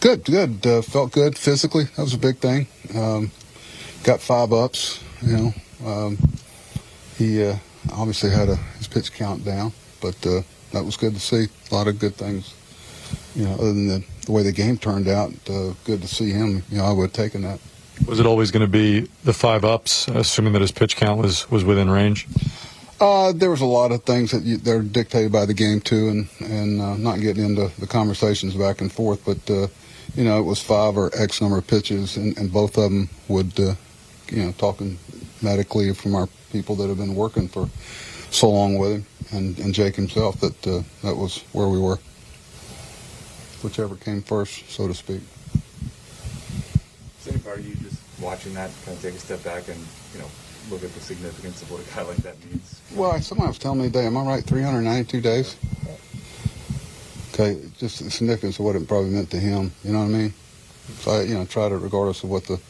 Good, good. Uh, felt good physically. That was a big thing. Um, got five ups. You know, um, he uh, obviously had a, his pitch count down, but uh, that was good to see. A lot of good things. You know, other than the, the way the game turned out, uh, good to see him. You know, I would have taken that. Was it always going to be the five ups, assuming that his pitch count was, was within range? Uh, there was a lot of things that you, they're dictated by the game too, and and uh, not getting into the conversations back and forth, but uh, you know it was five or X number of pitches, and, and both of them would, uh, you know, talking medically from our people that have been working for so long with him, and, and Jake himself, that uh, that was where we were. Whichever came first, so to speak. Is any part of you just watching that kind of take a step back and you know look at the significance of what a guy like that means? Well, somebody was telling me today, am I right? 392 days? Okay, just the significance of what it probably meant to him. You know what I mean? So I, you know, try to, regardless of what the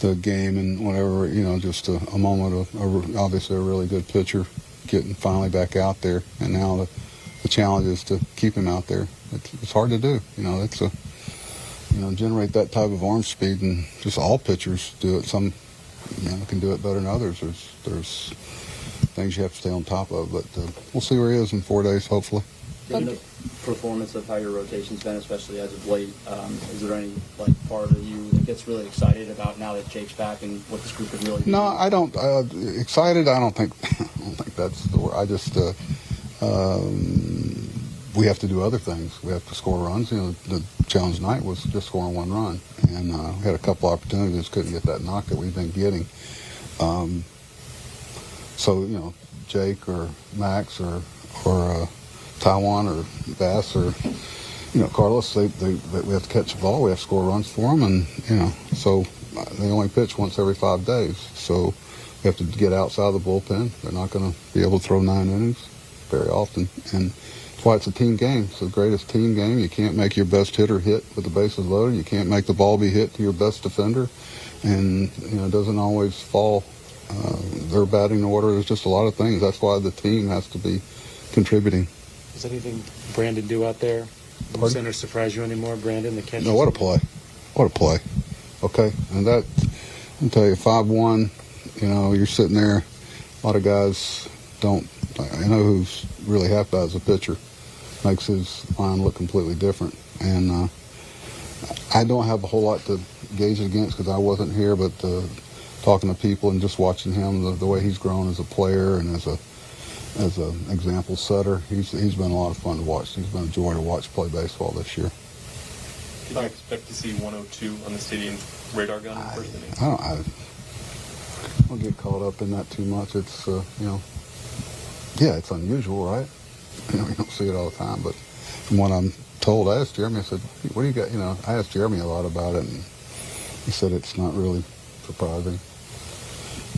the game and whatever, you know, just a, a moment of a, obviously a really good pitcher getting finally back out there, and now the the challenge is to keep him out there. It's, it's hard to do. You know, it's a you know generate that type of arm speed, and just all pitchers do it. Some you know can do it better than others. There's there's things you have to stay on top of, but uh, we'll see where he is in four days, hopefully. The performance of how your rotation's been, especially as of late, um, is there any like part of you that gets really excited about now that Jake's back and what this group could really do? No, I don't. Uh, excited? I don't think. I don't think that's the word. I just. Uh, um, we have to do other things. We have to score runs. You know, the challenge tonight was just scoring one run, and uh, we had a couple opportunities, couldn't get that knock that we've been getting. Um, so you know, Jake or Max or or uh, Taijuan or Bass or you know Carlos, they, they, they we have to catch the ball. We have to score runs for them, and you know, so they only pitch once every five days. So we have to get outside the bullpen. They're not going to be able to throw nine innings very often, and that's why it's a team game. It's the greatest team game. You can't make your best hitter hit with the bases loaded. You can't make the ball be hit to your best defender, and you know it doesn't always fall. Uh, their batting order. There's just a lot of things. That's why the team has to be contributing. Does anything Brandon do out there? The Pardon? center surprise you anymore, Brandon? The catcher. No, what a play! What a play! Okay, and that I'll tell you, five one. You know, you're sitting there. A lot of guys don't. I know who's really happy as a pitcher. Makes his line look completely different, and uh, I don't have a whole lot to gauge it against because I wasn't here. But uh, talking to people and just watching him, the, the way he's grown as a player and as a as an example setter, he's he's been a lot of fun to watch. He's been a joy to watch play baseball this year. Did you expect to see 102 on the stadium radar gun in the first inning? I don't, I, I don't get caught up in that too much. It's, uh, you know, yeah, it's unusual, right? You know, you don't see it all the time. But from what I'm told, I asked Jeremy, I said, what do you got? You know, I asked Jeremy a lot about it, and he said it's not really surprising.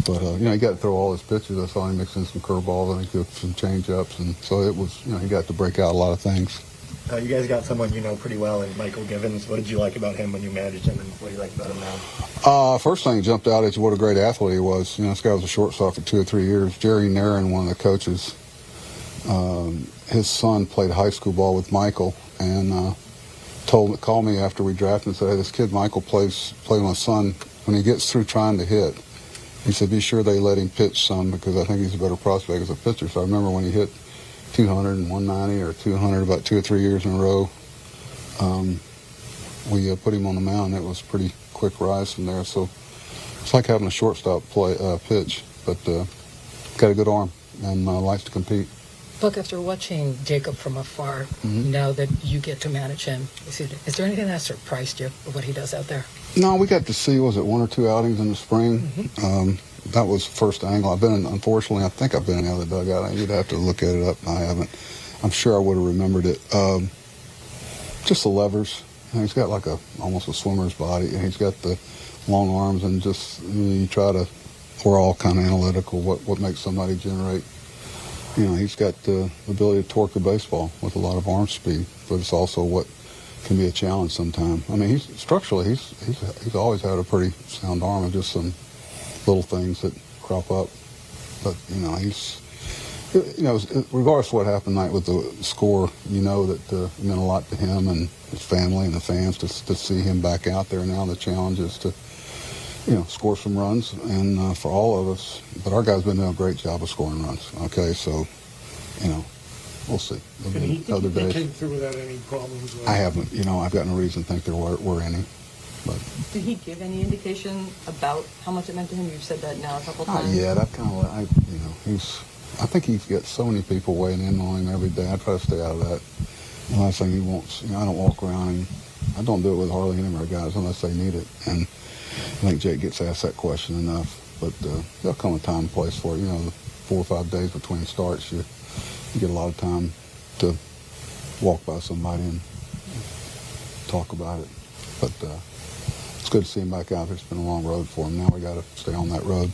But, uh, you know, he got to throw all his pitches. I saw him mixing some curveballs, I think, some change-ups. And so it was, you know, he got to break out a lot of things. Uh, you guys got someone you know pretty well in Mychal Givens. What did you like about him when you managed him, and what do you like about him now? Uh, first thing that jumped out is what a great athlete he was. You know, this guy was a shortstop for two or three years. Jerry Narron, one of the coaches, um, his son played high school ball with Mychal, and uh, told called me after we drafted and said, "Hey, this kid Mychal plays play my son. When he gets through trying to hit, he said, be sure they let him pitch some because I think he's a better prospect as a pitcher." So I remember when he hit 200 and 190 or 200 about two or three years in a row. Um, we uh, put him on the mound, it was pretty quick rise from there. So it's like having a shortstop play uh, pitch, but uh, got a good arm and uh, likes to compete. Buck, after watching Jacob from afar, Mhm. now that you get to manage him, is, it, is there anything that surprised you of what he does out there? No, we got to see was it one or two outings in the spring. Um, that was the first angle. I've been in, unfortunately, I think I've been in the other dugout. You'd have to look at it up. I haven't. I'm sure I would have remembered it. Um, just the levers. Know, he's got like a almost a swimmer's body. and He's got the long arms and just you, know, you try to. We're all kind of analytical. What what makes somebody generate? You know, he's got the ability to torque the baseball with a lot of arm speed, but it's also what can be a challenge sometimes. I mean, he's structurally he's he's he's always had a pretty sound arm, and just some little things that crop up. But you know, he's you know, regardless of what happened tonight with the score, you know that uh, meant a lot to him and his family and the fans to to see him back out there. Now the challenge is to you know score some runs, and uh, for all of us. But our guys been doing a great job of scoring runs. Okay, so you know. We'll see. There'll And be he, other they days. came through without any problems. with- I haven't, you know, I've got no reason to think there were, were any. But Did he give any indication about how much it meant to him? You've said that now a couple times. not times. yet. I've kind of, I, you know, he's, I think he's got so many people weighing in on him every day. I try to stay out of that. The last thing he wants, you know, I don't walk around and I don't do it with hardly any of our guys unless they need it. And I think Jake gets asked that question enough. But uh, there'll come a time and place for it. You know, four or five days between starts, you, you get a lot of time to walk by somebody and talk about it. But uh, it's good to see him back out there. It's been a long road for him. Now we got to stay on that road.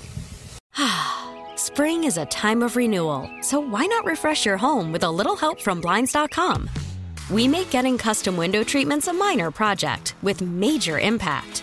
Spring is a time of renewal, so why not refresh your home with a little help from Blinds.com? We make getting custom window treatments a minor project with major impact.